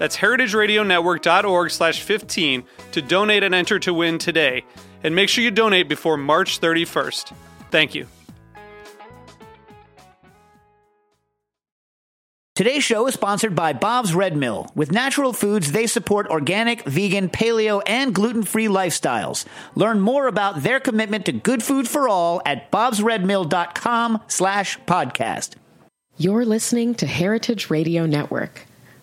That's heritageradionetwork.org slash 15 to donate and enter to win today. And make sure you donate before March 31st. Thank you. Today's show is sponsored by Bob's Red Mill. With natural foods, they support organic, vegan, paleo, and gluten-free lifestyles. Learn more about their commitment to good food for all at bobsredmill.com slash podcast. You're listening to Heritage Radio Network.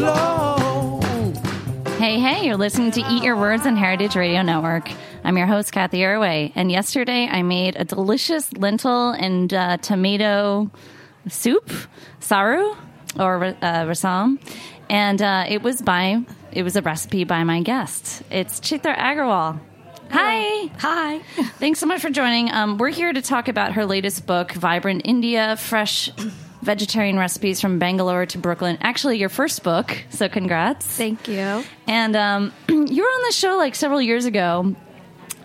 slow. Hey, hey, you're listening to Eat Your Words on Heritage Radio Network. I'm your host, Cathy Erway. And yesterday I made a delicious lentil and uh, tomato soup, saru, or uh, rasam. And uh, it was by, it was a recipe by my guest. It's Chitra Agrawal. Hi. Hi. Thanks so much for joining. Um, we're here to talk about her latest book, Vibrant India Fresh Vegetarian Recipes from Bangalore to Brooklyn. Actually, your first book, so congrats. Thank you. And um, you were on the show like several years ago,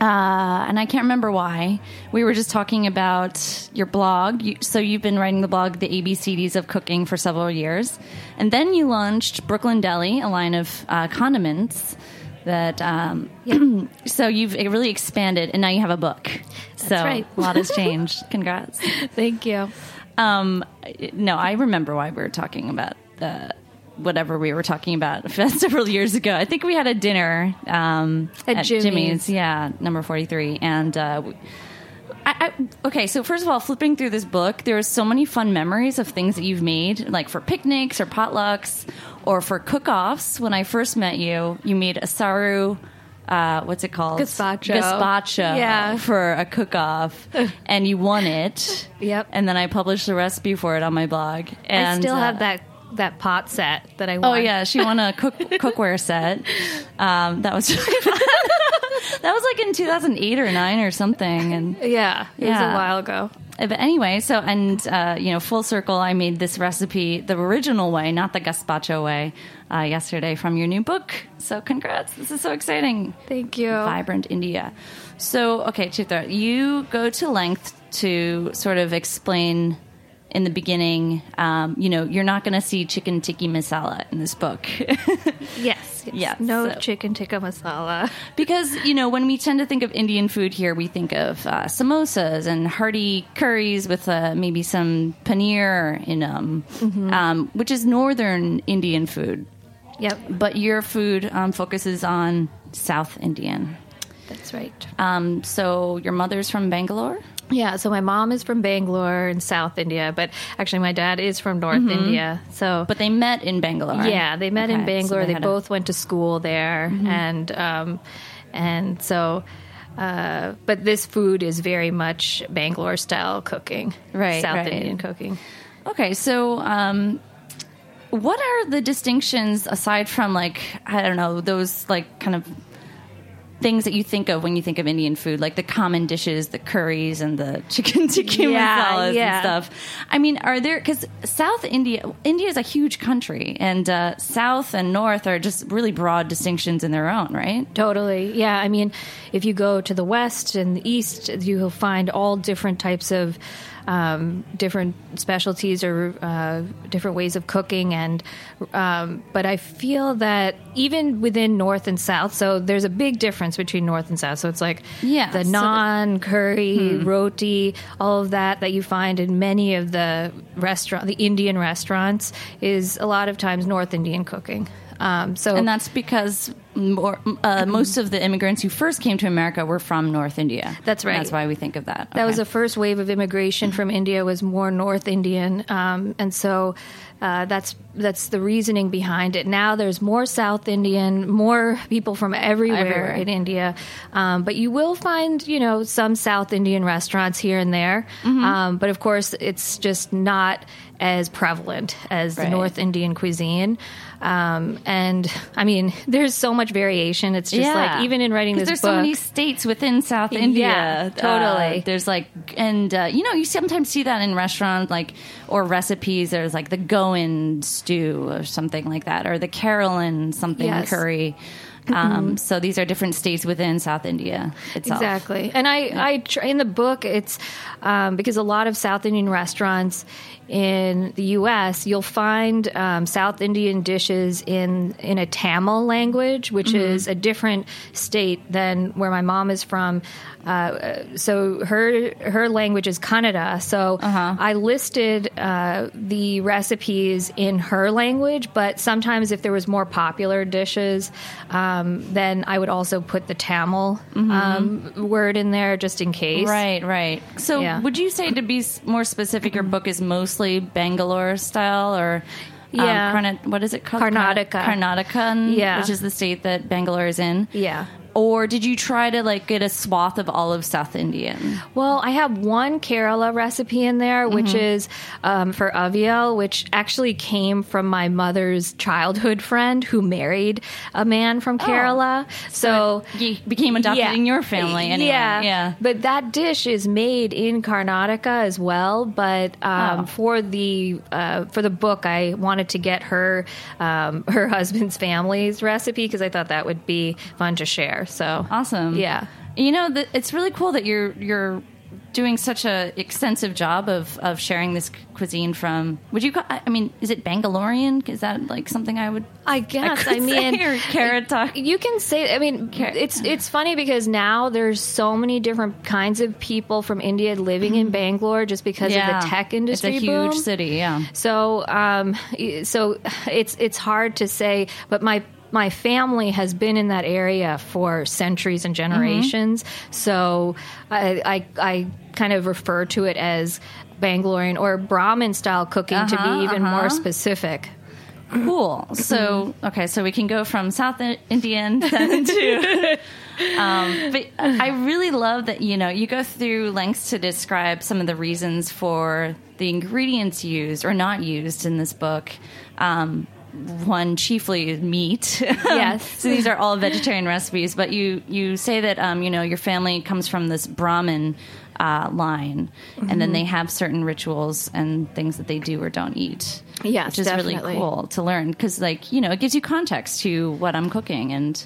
uh, and I can't remember why. We were just talking about your blog. You, so you've been writing the blog, The ABCDs of Cooking, for several years. And then you launched Brooklyn Delhi, a line of uh, condiments that um, so you've really expanded and now you have a book so right. a lot has changed congrats Thank you. Um, no i remember why we were talking about uh, whatever we were talking about several years ago i think we had a dinner um, At Jimmy's. yeah number 43 and uh, I, I, okay, so first of all, flipping through this book, there are so many fun memories of things that you've made, like for picnics or potlucks or for cook-offs. When I first met you, you made a saru. Uh, what's it called? Gazpacho. Gazpacho. Yeah. For a cook-off, and you won it. Yep. And then I published the recipe for it on my blog. And I still uh, have that that pot set that I won. Oh yeah, she won a cook cookware set. Um, that was that was like in 2008 or nine or something, and Yeah. It was a while ago. uh, but anyway, so and uh, you know, full circle, I made this recipe the original way, not the gazpacho way, uh, yesterday from your new book. So congrats! This is so exciting. Thank you. Vibrant India. So okay, Chitra, you go to length to sort of explain in the beginning. Um, you know, you're not going to see chicken tikka masala in this book. Yes. yes. Yes, No so- chicken tikka masala. Because, you know, when we tend to think of Indian food here, we think of uh, samosas and hearty curries with uh, maybe some paneer in them, um, which is northern Indian food. Yep. But your food um, focuses on South Indian. That's right. Um, so your mother's from Bangalore? Yeah, so my mom is from Bangalore in South India, but actually my dad is from North India. So But they met in Bangalore. Yeah, they met Okay, in so Bangalore. they had a- both went to school there, and um, and so. Uh, but this food is very much Bangalore style cooking, Right, South right. Indian cooking. Okay, so um, what are the distinctions aside from like I don't know those like kind of things that you think of when you think of Indian food, like the common dishes, the curries and the chicken tikka Yeah, masalas yeah. and stuff. I mean, are there because South India, India is a huge country, and uh, South and North are just really broad distinctions in their own, right? Totally. Yeah. I mean, if you go to the west and the east, you will find all different types of um, different specialties or uh, different ways of cooking. And um, but I feel that even within north and south, so there's a big difference between north and south. So it's like Yeah, the so naan, curry, roti, all of that that you find in many of the restaurant, the Indian restaurants, is a lot of times North Indian cooking. Um, so And that's because more, uh, most of the immigrants who first came to America were from North India. That's right. that's why we think of that. That was the first wave of immigration from India was more North Indian, um, and so uh, that's that's the reasoning behind it. Now there's more South Indian, more people from everywhere, Everywhere. in India, um, but you will find you know some South Indian restaurants here and there, Mm-hmm. um, but of course it's just not as prevalent as the North Indian cuisine. Um, and I mean, there's so much variation. It's just like even in writing this book. there's book, so many states within South Yeah, India. totally. Uh, there's like, and uh, you know, you sometimes see that in restaurants, like or recipes. There's like the Goan stew or something like that, or the Keralan something Yes. Curry. Um, So these are different states within South India itself. Exactly. And I, I tr- in the book, it's um, because a lot of South Indian restaurants in the U.S. you'll find um, South Indian dishes in in a Tamil language, which is a different state than where my mom is from. Uh, so her her language is Kannada. So I listed uh, the recipes in her language, but sometimes if there was more popular dishes, um, then I would also put the Tamil um, word in there just in case. Right, right. So, Yeah. would you say to be more specific, your book is mostly Bangalore style, or um, Yeah. Karna- what is it called? Karnataka. Karnataka, Yeah. which is the state that Bangalore is in. Yeah. Or did you try to like get a swath of all of South Indian? Well, I have one Kerala recipe in there, which Mm-hmm. is um, for avial, which actually came from my mother's childhood friend who married a man from Kerala. So, he became adopted in your family anyway. Yeah, Yeah. But that dish is made in Karnataka as well. But um, Oh. for the uh, for the book, I wanted to get her um, her husband's family's recipe because I thought that would be fun to share. So Awesome. Yeah. You know, the, it's really cool that you're you're doing such a extensive job of of sharing this cuisine from. Would you? Call, I mean, is it Bangalorean? Is that like something I would? I guess. could I, mean, or Karnataka. You can say. I mean, it's it's funny because now there's so many different kinds of people from India living in Bangalore just because of the tech industry. It's a huge city. Yeah. So, um, so it's it's hard to say, but my my family has been in that area for centuries and generations. So I, I I kind of refer to it as Bangalorean or Brahmin style cooking to Uh-huh, be even uh-huh. more specific. Cool. So okay, so we can go from South Indian then to. Um, but I really love that you know you go through lengths to describe some of the reasons for the ingredients used or not used in this book. Um, one chiefly meat. Yes. so these are all vegetarian recipes, but you you say that um, you know your family comes from this Brahmin uh, line, and Mm-hmm. then they have certain rituals and things that they do or don't eat. Yes, which is definitely. really cool to learn because, like, you know, it gives you context to what I'm cooking and.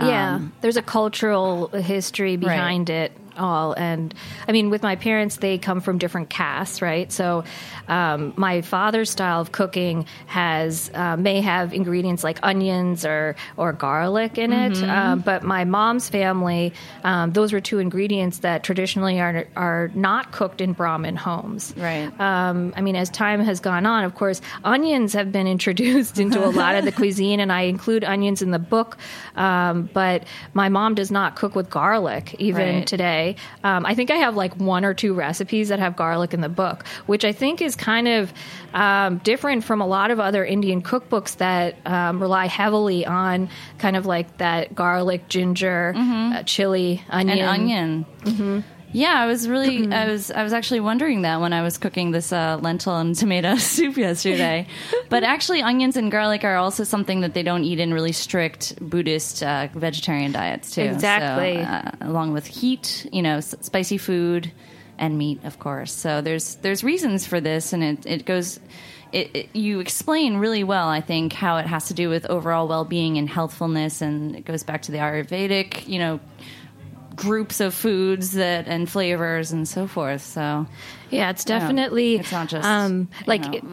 yeah, um, there's a cultural history behind it all, and I mean, with my parents, they come from different castes, right? So, um, my father's style of cooking has uh, may have ingredients like onions or or garlic in it, Mm-hmm. um, but my mom's family, um, those were two ingredients that traditionally are are not cooked in Brahmin homes, Right. um, I mean, as time has gone on, of course, onions have been introduced into a lot of the cuisine, and I include onions in the book. Um, but my mom does not cook with garlic even Right. today. Um, I think I have like one or two recipes that have garlic in the book, which I think is kind of um, different from a lot of other Indian cookbooks that um, rely heavily on kind of like that garlic, ginger, uh, chili, onion. and onion. Yeah, I was really, I was, I was actually wondering that when I was cooking this uh, lentil and tomato soup yesterday. but actually, onions and garlic are also something that they don't eat in really strict Buddhist uh, vegetarian diets too. Exactly. So, uh, along with heat, you know, s- spicy food and meat, of course. So there's there's reasons for this, and it it goes. It, it, you explain really well, I think, how it has to do with overall well-being and healthfulness, and it goes back to the Ayurvedic, you know, groups of foods that and flavors and so forth. So Yeah, it's definitely it's not just, um, you like know, it-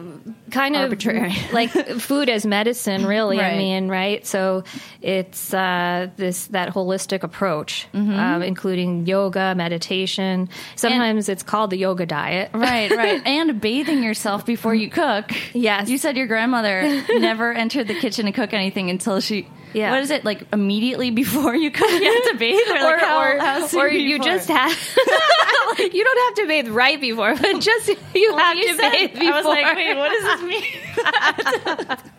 kind of arbitrary. like food as medicine. Really, I mean, right? So it's uh, this that holistic approach, Mm-hmm. um, including yoga, meditation. Sometimes it's called the yoga diet. right, right, and bathing yourself before you cook. Yes. you said your grandmother never entered the kitchen to cook anything until she. Yeah. What is it like immediately before you come You have to bathe, or, like how, or, how or you before? just have you don't have to bathe right before, but just you Well, have you to said- bathe before. I was like, wait, what does this mean?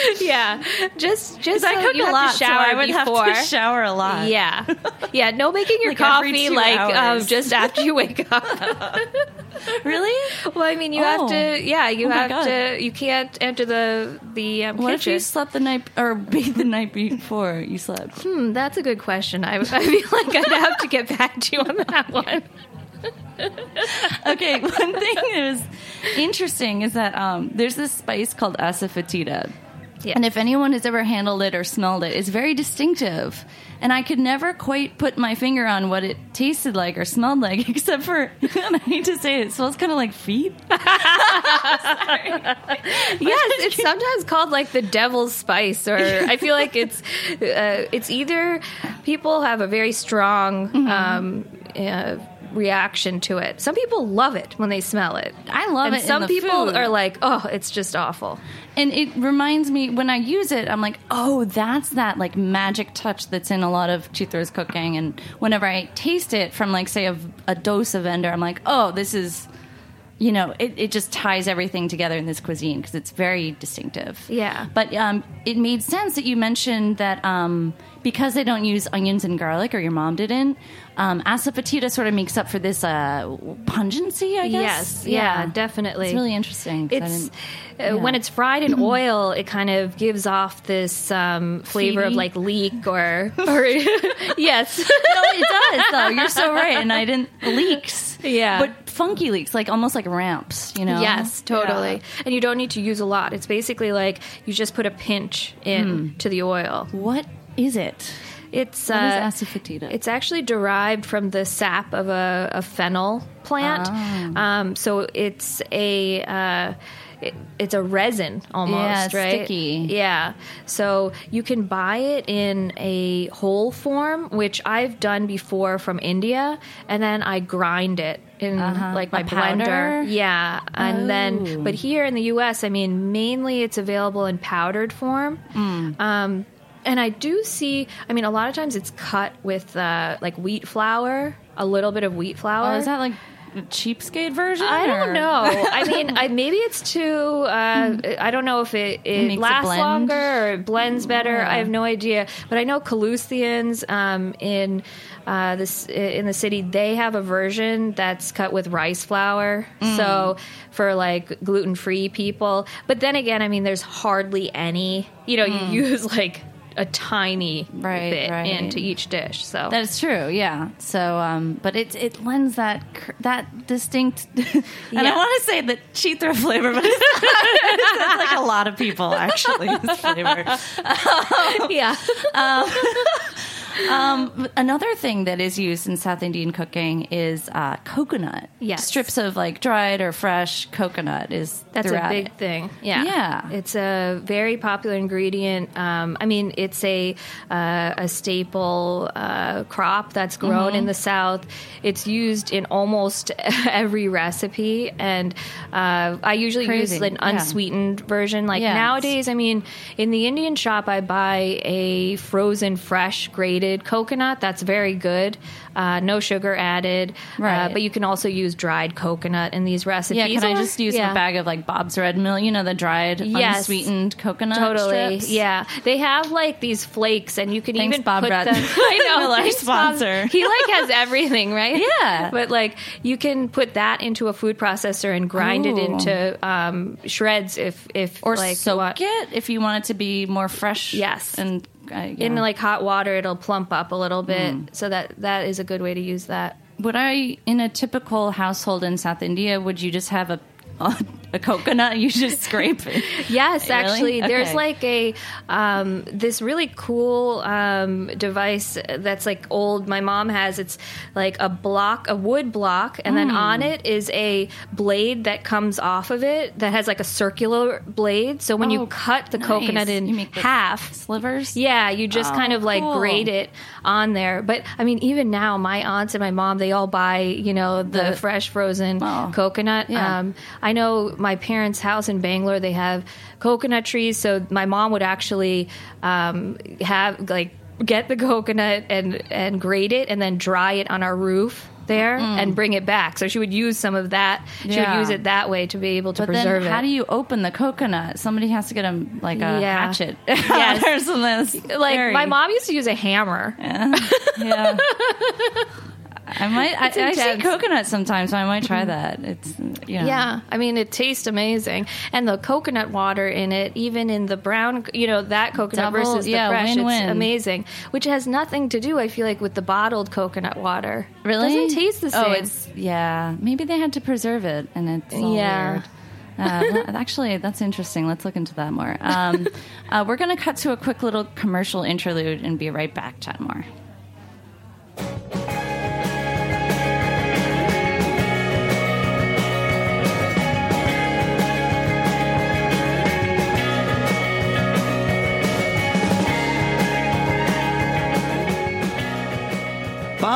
yeah, just just I so you a have lot, to shower so I would before. have to shower a lot. Yeah, yeah. No making your Like coffee like um, just after you wake up. really? Well, I mean, you Oh. have to. Yeah, you Oh have God. to. You can't enter the the um, What if you slept the night or bathed the night before you slept? Hmm, that's a good question. I, I feel like I'd have to get back to you on that one. okay, one thing that was interesting is that um, there's this spice called asafoetida. Yeah. And if anyone has ever handled it or smelled it, it's very distinctive. And I could never quite put my finger on what it tasted like or smelled like, except for, I hate to say it, it smells kind of like feet. yes, it's sometimes called like the devil's spice, or I feel like it's uh, it's either people have a very strong Mm-hmm. um, uh, reaction to it. Some people love it when they smell it. I love and it Some people food. are like, oh, it's just awful. And it reminds me when I use it, I'm like, oh, that's that like magic touch that's in a lot of Chitra's cooking. And whenever I taste it from like say a, a dosa vendor, I'm like, oh, this is, you know, it, it just ties everything together in this cuisine because it's very distinctive. Yeah. But um, it made sense that you mentioned that um, because they don't use onions and garlic, or your mom didn't. Um, asafoetida sort of makes up for this uh, pungency, I guess. Yes, yeah, definitely. It's really interesting. It's uh, when it's fried in oil, it kind of gives off this um, flavor of like leek or or yes, no, it does though. You're so right, and I didn't leaks. Yeah. but funky leaks, like almost like ramps. You know? yes, totally. Yeah. And you don't need to use a lot. It's basically like you just put a pinch in to the oil. What is it? It's uh, is asafoetida? It's actually derived from the sap of a, a fennel plant. Ah. Um, so it's a uh, it, it's a resin almost, Yeah, right? sticky. Yeah. So you can buy it in a whole form, which I've done before from India, and then I grind it in like my Uh-huh. A powder? blender. Yeah, and Oh. then but here in the U.S., I mean, mainly it's available in powdered form. Mm. Um, and I do see. I mean, a lot of times it's cut with uh, like wheat flour, a little bit of wheat flour. Oh, is that like a cheapskate version? I or- don't know. I mean, I, maybe it's too. Uh, I don't know if it, it, it lasts longer or it blends better. Yeah. I have no idea. But I know Kalustyan's um, in uh, this in the city they have a version that's cut with rice flour. Mm. So for like gluten free people. But then again, I mean, there's hardly any. You know, you use like a tiny. Right, bit right. into each dish. So That is true, yeah. So, um, but it it lends that cr- that distinct, and I want to say the chitra flavor, but it's, it's like a lot of people actually flavor. yeah. Um, another thing that is used in South Indian cooking is uh, coconut. Yes. strips of like dried or fresh coconut is That's a big it. thing. Yeah, Yeah. It's a very popular ingredient. Um, I mean, it's a uh, a staple uh, crop that's grown Mm-hmm. in the South. It's used in almost every recipe, and uh, I usually Crazy. use an Yeah. unsweetened version. Like Yeah. nowadays, I mean, in the Indian shop, I buy a frozen fresh grated grated coconut. That's very good. Uh, no sugar added. Right. Uh, but you can also use dried coconut in these recipes. Yeah, can I just use yeah. a bag of like Bob's Red Mill? You know, the dried, Yes. unsweetened coconut Totally, strips? yeah. They have like these flakes, and you can Thanks, even Bob put Red- them. I know, Miller thanks, Bob. sponsor. He like has everything, right? Yeah. but like you can put that into a food processor and grind it into um, shreds if if Or like soak want- it if you want it to be more fresh. Yes. And uh, yeah. in like hot water. It'll plump up a little bit, Mm. so that that is a good way to use that. would I, in a typical household in South India, would you just have a a, a coconut? You just scrape it. Yes, Really? actually, there's like a um, this really cool um, device that's like old. My mom has. It's like a block, a wood block, and then Hmm. on it is a blade that comes off of it that has like a circular blade. So when Oh, you cut the nice. coconut in You make the half, slivers. yeah, you just Oh, kind of like cool. grate it on there. But I mean, even now, my aunts and my mom, they all buy, you know, the, The- fresh frozen Oh. coconut. Yeah. Um, I know my parents' house in Bangalore, they have coconut trees. So my mom would actually um, have like get the coconut and and grate it and then dry it on our roof there and bring it back. So she would use some of that. She Mm. Would use it that way to be able to But preserve then, how it. do you open the coconut? Somebody has to get a like a Yeah. hatchet. Yes. or something. like very- my mom used to use a hammer. Yeah. I might. I, I see coconut sometimes. So I might try that. It's you know. Yeah, I mean it tastes amazing, and the coconut water in it, even in the brown, you know that coconut Double- versus the yeah, fresh, win-win. it's amazing. Which has nothing to do, I feel like, with the bottled coconut water. Really doesn't taste the same. Oh, it's yeah. Maybe they had to preserve it, and it's Yeah. weird. Uh, actually, that's interesting. Let's look into that more. Um, uh, we're going to cut to a quick little commercial interlude and be right back. Chat more.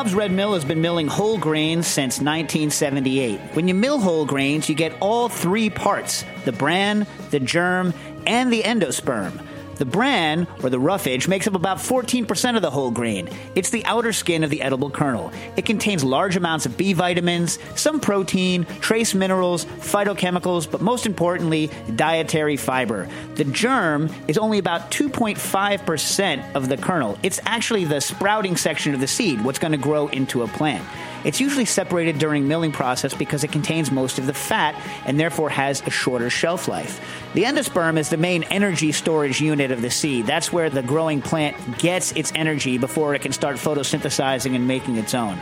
Bob's Red Mill has been milling whole grains since 1978. When you mill whole grains, you get all three parts the bran, the germ, and the endosperm. The bran, or the roughage, makes up about 14% of the whole grain. It's the outer skin of the edible kernel. It contains large amounts of B vitamins, some protein, trace minerals, phytochemicals, but most importantly, dietary fiber. The germ is only about 2.5% of the kernel. It's actually the sprouting section of the seed, what's going to grow into a plant. It's usually separated during milling process because it contains most of the fat and therefore has a shorter shelf life. The endosperm is the main energy storage unit of the seed. That's where the growing plant gets its energy before it can start photosynthesizing and making its own.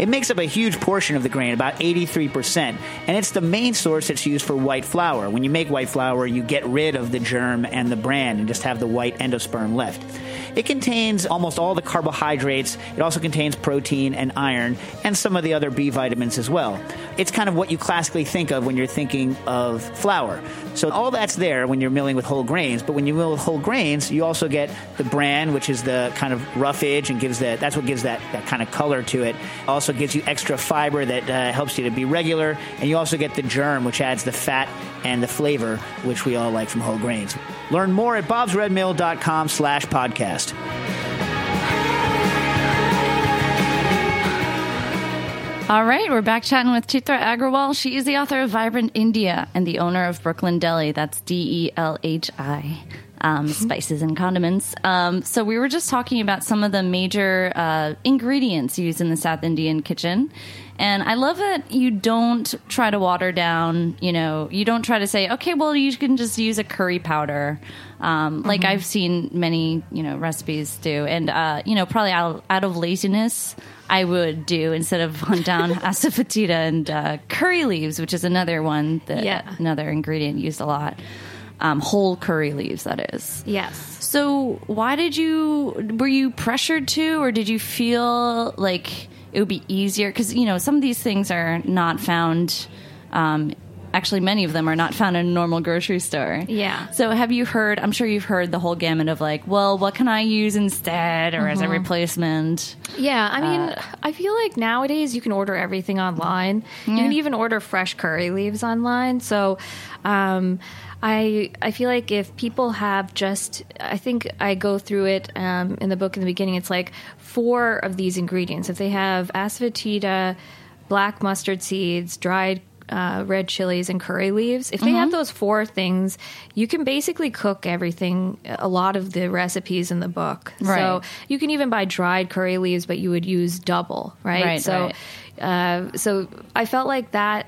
It makes up a huge portion of the grain, about 83%, and it's the main source that's used for white flour. When you make white flour, you get rid of the germ and the bran and just have the white endosperm left. It contains almost all the carbohydrates. It also contains protein and iron and some of the other B vitamins as well. It's kind of what you classically think of when you're thinking of flour. So all that's there when you're milling with whole grains, but when you mill with whole grains, you also get the bran, which is the kind of roughage and gives that that's what gives that, that kind of color to it. Also gives you extra fiber that uh, helps you to be regular, and you also get the germ, which adds the fat and the flavor, which we all like from whole grains. Learn more at bobsredmill.com slash podcast. All right, we're back chatting with Chitra Agrawal. She is the author of Vibrant India and the owner of Brooklyn Delhi. That's D E L H I. Um, spices and condiments. Um, so we were just talking about some of the major uh, ingredients used in the South Indian kitchen, and I love that you don't try to water down. You know, you don't try to say, okay, well, you can just use a curry powder, um, like I've seen many you know recipes do, and uh, you know probably out, out of laziness. I would do instead of hunt down asafoetida and uh, curry leaves, which is another one that Yeah. another ingredient used a lot. Um, whole curry leaves, that is. yes. So, why did you were you pressured to, or did you feel like it would be easier? Because you know some of these things are not found um, actually many of them are not found in a normal grocery store. Yeah. So have you heard? I'm sure you've heard the whole gamut of like, well, what can I use instead or as a replacement? Yeah, I mean, Uh, I feel like nowadays you can order everything online. You can even order fresh curry leaves online. So, um, I I feel like if people have just, I think I go through it um, in the book in the beginning. It's like four of these ingredients. If they have asafoetida, black mustard seeds, dried uh, red chilies and curry leaves. If they have those four things, you can basically cook everything. A lot of the recipes in the book. Right. So you can even buy dried curry leaves, but you would use double, right? Right, so, Uh, so I felt like that.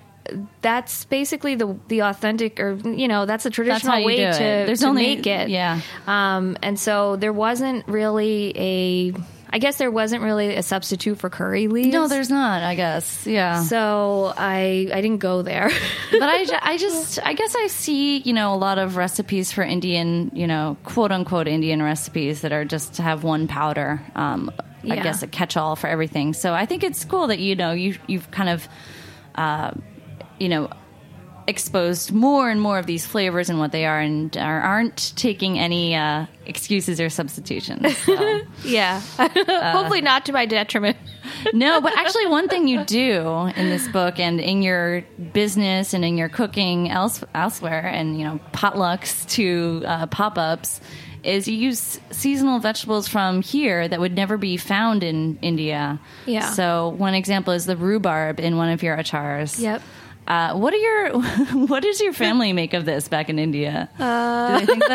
That's basically the the authentic, or you know, that's a how traditional you way to. There's to only- make it. yeah. Um, and so there wasn't really a. I guess there wasn't really a substitute for curry leaves. No, there's not. I guess. Yeah. So I I didn't go there. but I, I just I guess I see you know a lot of recipes for Indian you know quote unquote Indian recipes that are just to have one powder. Um, I guess a catch all for everything. So I think it's cool that you know you you've kind of uh, you know exposed more and more of these flavors and what they are and are, aren't taking any uh, excuses or substitutions. So. yeah. Hopefully not to my detriment. no, but actually, one thing you do in this book and in your business and in your cooking else, elsewhere, and you know potlucks to uh, pop ups, is you use seasonal vegetables from here that would never be found in India. Yeah. So one example is the rhubarb in one of your achars. Yep. Uh, what are your what does your family make of this back in India? Uh, Do they think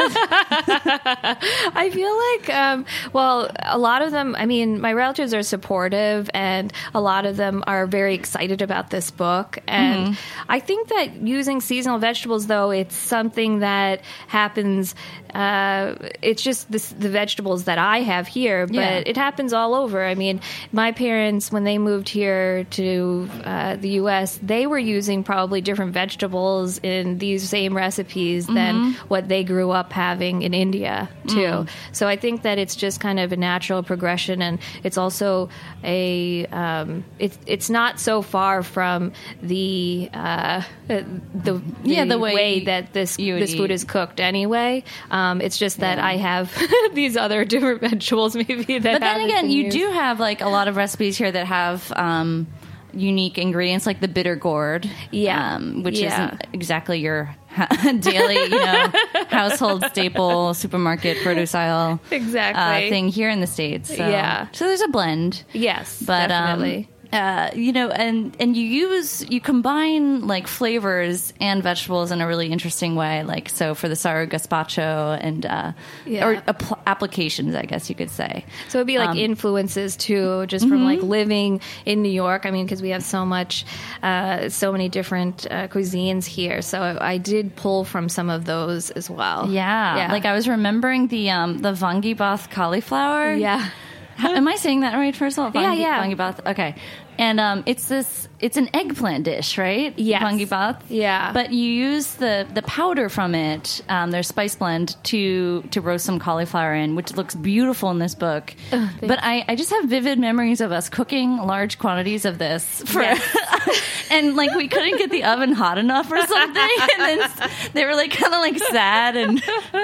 I feel like, um, well, a lot of them, I mean, my relatives are supportive and a lot of them are very excited about this book. And I think that using seasonal vegetables, though, it's something that happens. Uh, it's just this, the vegetables that I have here, but Yeah. it happens all over. I mean, my parents, when they moved here to uh, the U.S., they were using probably different vegetables in these same recipes than what they grew up having in India too. So I think that it's just kind of a natural progression, and it's also a um, it's it's not so far from the uh, the, Yeah, the way that this this food is cooked anyway. Um, it's just that I have these other different vegetables maybe that. but then again, you do have like a lot of recipes here that have um, unique ingredients, like the bitter gourd, Yeah. um, which Yeah. isn't exactly your daily, you know, household staple supermarket produce aisle Exactly. uh, thing here in the states. So. Yeah. so there's a blend, Yes, but definitely. um, uh, you know, and and you use you combine like flavors and vegetables in a really interesting way. Like so for the saru gazpacho and uh, Yeah. or apl- applications, I guess you could say. So it'd be like Um, influences too, just from like living in New York. I mean, because we have so much, uh, so many different uh, cuisines here. So I did pull from some of those as well. Yeah. yeah. Like I was remembering the um the vangibath cauliflower. yeah. How- am I saying that right? First of all, Yeah, Vangi- yeah. Vangibath. Okay. And um, it's this. It's an eggplant dish, right? Yes. Vangibath. Yeah. But you use the the powder from it, um, their spice blend, to to roast some cauliflower in, which looks beautiful in this book. but I, I just have vivid memories of us cooking large quantities of this for, and like we couldn't get the oven hot enough or something, and then they were like kind of like sad and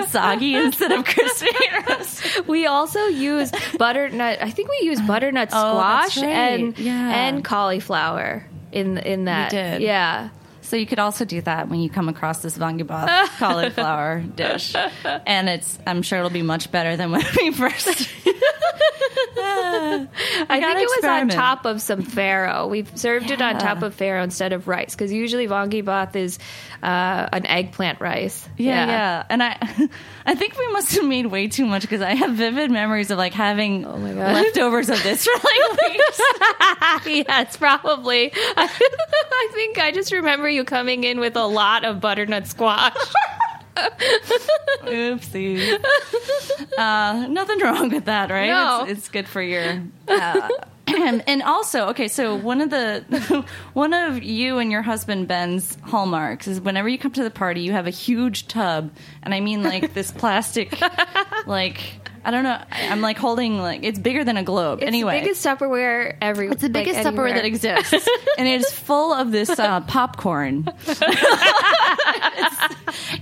soggy instead of crispy. We also use butternut. I think we use butternut Oh, squash right. and Yeah. and cauliflower in in that. Yeah. So you could also do that when you come across this vangibath cauliflower dish, and it's I'm sure it'll be much better than when we first. I think it was on top of some farro. We served it on top of farro instead of rice because usually vangibath is uh, an eggplant rice. Yeah, yeah, and I, I think we must have made way too much because I have vivid memories of like having Oh my God. leftovers of this for like weeks. yes, probably. I think I just remember you coming in with a lot of butternut squash. Oopsie. Uh, nothing wrong with that, right? No. It's, it's good for your. Uh, and also, okay, so one of the one of you and your husband Ben's hallmarks is whenever you come to the party, you have a huge tub, and I mean like this plastic, like I don't know. I- I'm like holding like it's bigger than a globe. It's anyway, the biggest Tupperware every. It's the like, biggest Tupperware that exists, and it is full of this uh, popcorn. it's,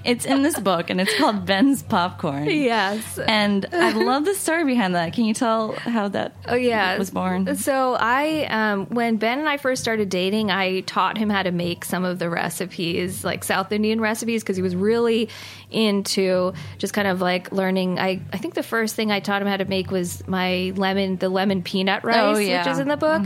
it's in this book, and it's called Ben's Popcorn. Yes. And I love the story behind that. Can you tell how that Oh yeah, was born? So I, um, when Ben and I first started dating, I taught him how to make some of the recipes, like South Indian recipes, because he was really into just kind of like learning. I, I think the first thing I taught him how to make was my lemon, the lemon peanut rice, Oh, yeah. which is in the book,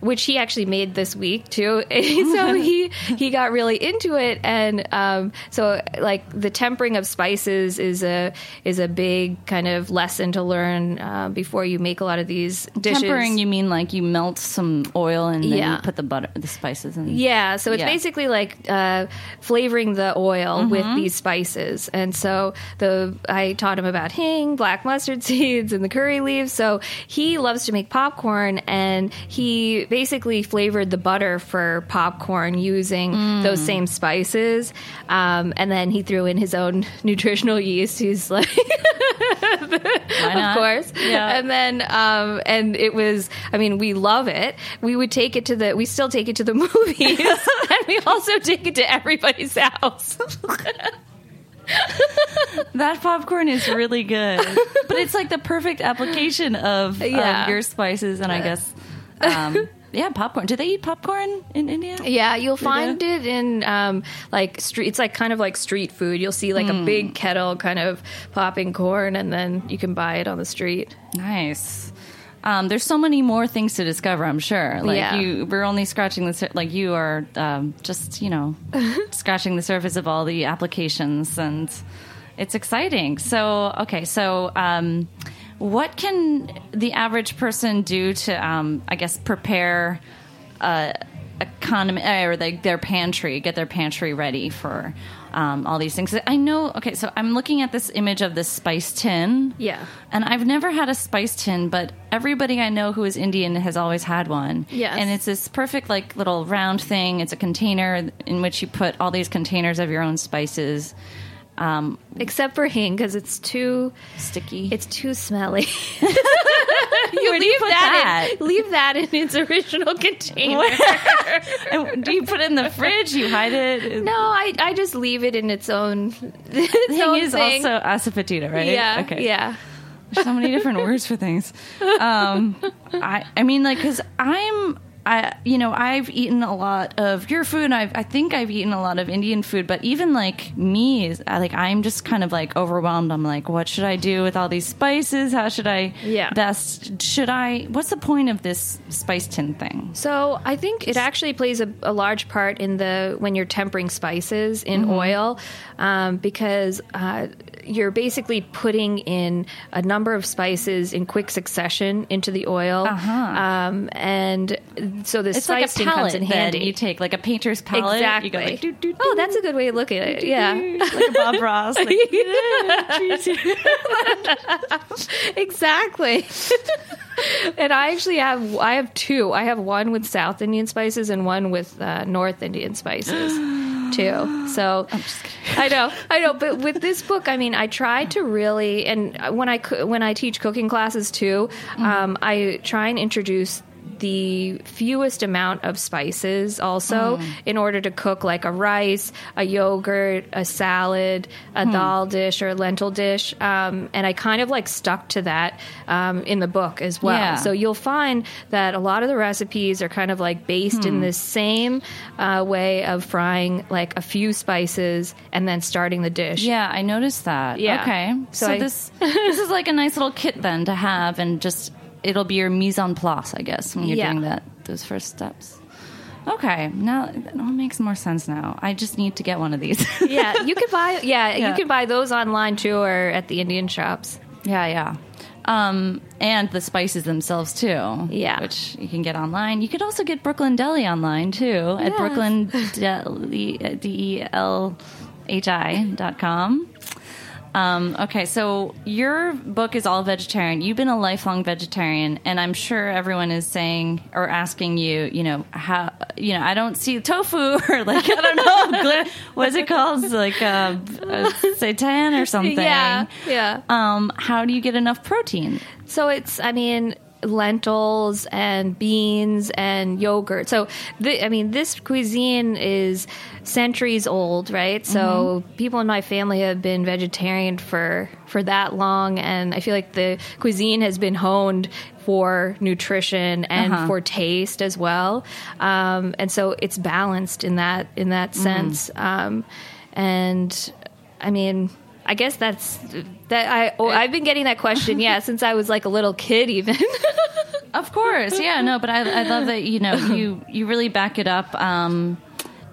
which he actually made this week too. so he he got really into it, and um, so like the tempering of spices is a is a big kind of lesson to learn uh, before you make a lot of these dishes. Tempering, you mean like you melt some oil and then Yeah. you put the butter, the spices in? Yeah, so it's Yeah. basically like uh, flavoring the oil with these spices, and so the I taught him about hing, black mustard seeds, and the curry leaves. So he loves to make popcorn, and he basically flavored the butter for popcorn using those same spices, um, and then he threw in his own nutritional yeast. He's like. Of course. Yeah. And then, um, and it was, I mean, we love it. We would take it to the, we still take it to the movies, and we also take it to everybody's house. That popcorn is really good, but it's like the perfect application of, Yeah. of your spices, and I guess, um, yeah, popcorn. Do they eat popcorn in India? yeah, you'll find it in um, like street. It's like kind of like street food. You'll see like a big kettle kind of popping corn, and then you can buy it on the street. Nice. Um, there's so many more things to discover. I'm sure. Like Yeah. you, we're only scratching the sur- like you are um, just you know scratching the surface of all the applications, and it's exciting. So okay, so um, what can the average person do to um, I guess prepare uh, economy or like their pantry, get their pantry ready for um, all these things. I know. Okay, so I'm looking at this image of this spice tin. Yeah. And I've never had a spice tin, but everybody I know who is Indian has always had one. Yeah. And it's this perfect, like, little round thing. It's a container in which you put all these containers of your own spices. Um, Except for hing, because it's too, sticky. it's too smelly. you leave do you put that, that? in, leave that in its original container. And do you put it in the fridge? You hide it? No, I, I just leave it in its own. Its Hing own is thing. also asafoetida, right? yeah, Okay. yeah. There's so many different words for things. Um, I, I mean, like, because I'm, I, you know, I've eaten a lot of your food. I've, I think I've eaten a lot of Indian food, but even like me, I, like, I'm just kind of like overwhelmed. I'm like, what should I do with all these spices? How should I Yeah. best? Should I? What's the point of this spice tin thing? So I think it actually plays a, a large part in the when you're tempering spices in Mm-hmm. oil, um, because uh, you're basically putting in a number of spices in quick succession into the oil, um, and so the Uh-huh. It's like a spice comes palette in handy. you take, like a painter's palette. Exactly. You go like, doo, doo, oh, that's a good way to look at it. Yeah. like a Bob Ross. Like, exactly. and I actually have I have two. I have one with South Indian spices and one with uh, North Indian spices too. So I know, I know. But with this book, I mean, I try to really, and when I when I teach cooking classes too, um, I try and introduce the fewest amount of spices also in order to cook like a rice, a yogurt, a salad, a dal dish or a lentil dish. Um, and I kind of like stuck to that um, in the book as well. Yeah. So you'll find that a lot of the recipes are kind of like based in this same uh, way of frying like a few spices and then starting the dish. Yeah, I noticed that. Yeah. Okay. So, So I- this this is like a nice little kit then to have, and just it'll be your mise en place, I guess, when you're Yeah. doing that those first steps. Okay, now that all makes more sense now. I just need to get one of these. yeah, you can buy yeah, Yeah. you can buy those online too or at the Indian shops. yeah, yeah. Um, and the spices themselves too. Yeah. which you can get online. You could also get Brooklyn Delhi online too at Yes. Brooklyn Delhi D E L H I dot com. Um, okay, so your book is all vegetarian. You've been a lifelong vegetarian, and I'm sure everyone is saying or asking you, you know, how, you know, I don't see tofu or like I don't know, what's it called, like uh, uh, seitan or something. Yeah, yeah. Um, how do you get enough protein? So it's, I mean, lentils and beans and yogurt. So, the, I mean, this cuisine is centuries old, right? So, people in my family have been vegetarian for for that long, and I feel like the cuisine has been honed for nutrition and Uh-huh. for taste as well. Um, and so, it's balanced in that in that sense. Um, and I mean. I guess that's that. I oh, I've been getting that question, yeah, since I was like a little kid, even. Of course, yeah, no, but I, I love that you know you you really back it up. Um,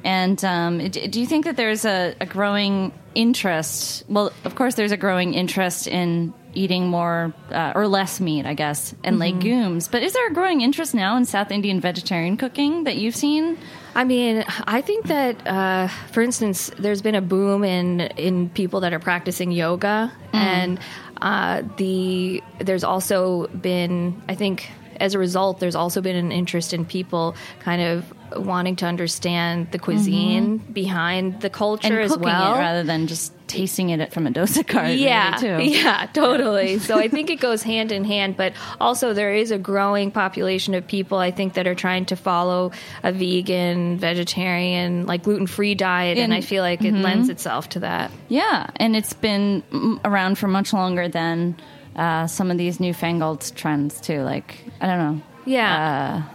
and um, do you think that there's a, a growing interest? Well, of course, there's a growing interest in eating more uh, or less meat, I guess, and legumes. But is there a growing interest now in South Indian vegetarian cooking that you've seen? I mean, I think that, uh, for instance, there's been a boom in in people that are practicing yoga, and uh, the there's also been, I think, as a result, there's also been an interest in people kind of wanting to understand the cuisine behind the culture as well. rather than just tasting it from a dosa card. yeah, really, too. yeah, totally. so I think it goes hand in hand, but also there is a growing population of people I think that are trying to follow a vegan, vegetarian, like gluten free diet, and, And- I feel like it lends itself to that. Yeah, and it's been around for much longer than uh, some of these newfangled trends too. Like I don't know. Yeah. Uh,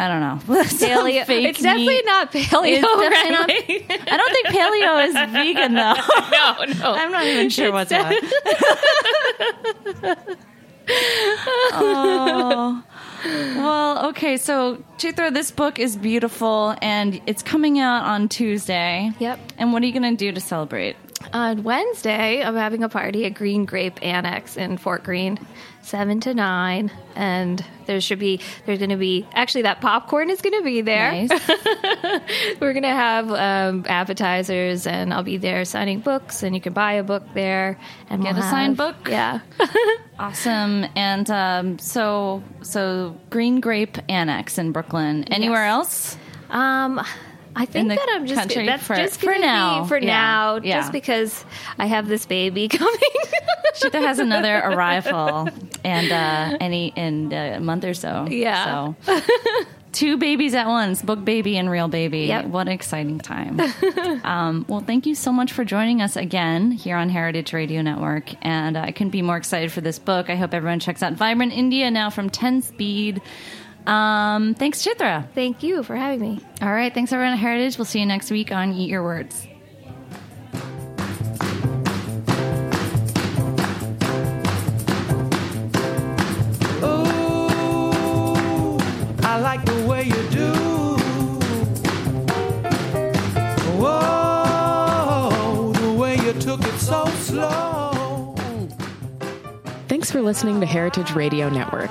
I don't know. Paleo. It's definitely meat. not paleo. Definitely not-? I don't think paleo is vegan though. no, no. I'm not even sure what's what. oh. Well, okay, so Chitra, this book is beautiful and it's coming out on Tuesday. Yep. And what are you going to do to celebrate? On Wednesday, I'm having a party at Green Grape Annex in Fort Greene, seven to nine, and there should be there's going to be actually that popcorn is going to be there. Nice. We're going to have um, appetizers, and I'll be there signing books, and you can buy a book there and Get we'll a signed book? Yeah, Awesome. And um, so, so Green Grape Annex in Brooklyn. Anywhere Yes. else? um, I think that I'm just country that's for- just for now. for Yeah. now, Yeah. just because I have this baby coming. Chitra has another arrival, and uh, any in a month or so. Yeah. So. Two babies at once, book baby and real baby. Yep. What an exciting time. um, well, thank you so much for joining us again here on Heritage Radio Network. And uh, I couldn't be more excited for this book. I hope everyone checks out Vibrant India now from 10 Speed. Um, thanks, Chitra. Thank you for having me. All right. Thanks, everyone at Heritage. We'll see you next week on Eat Your Words. Ooh, I like the way you do. Whoa, the way you took it so slow. Thanks for listening to Heritage Radio Network,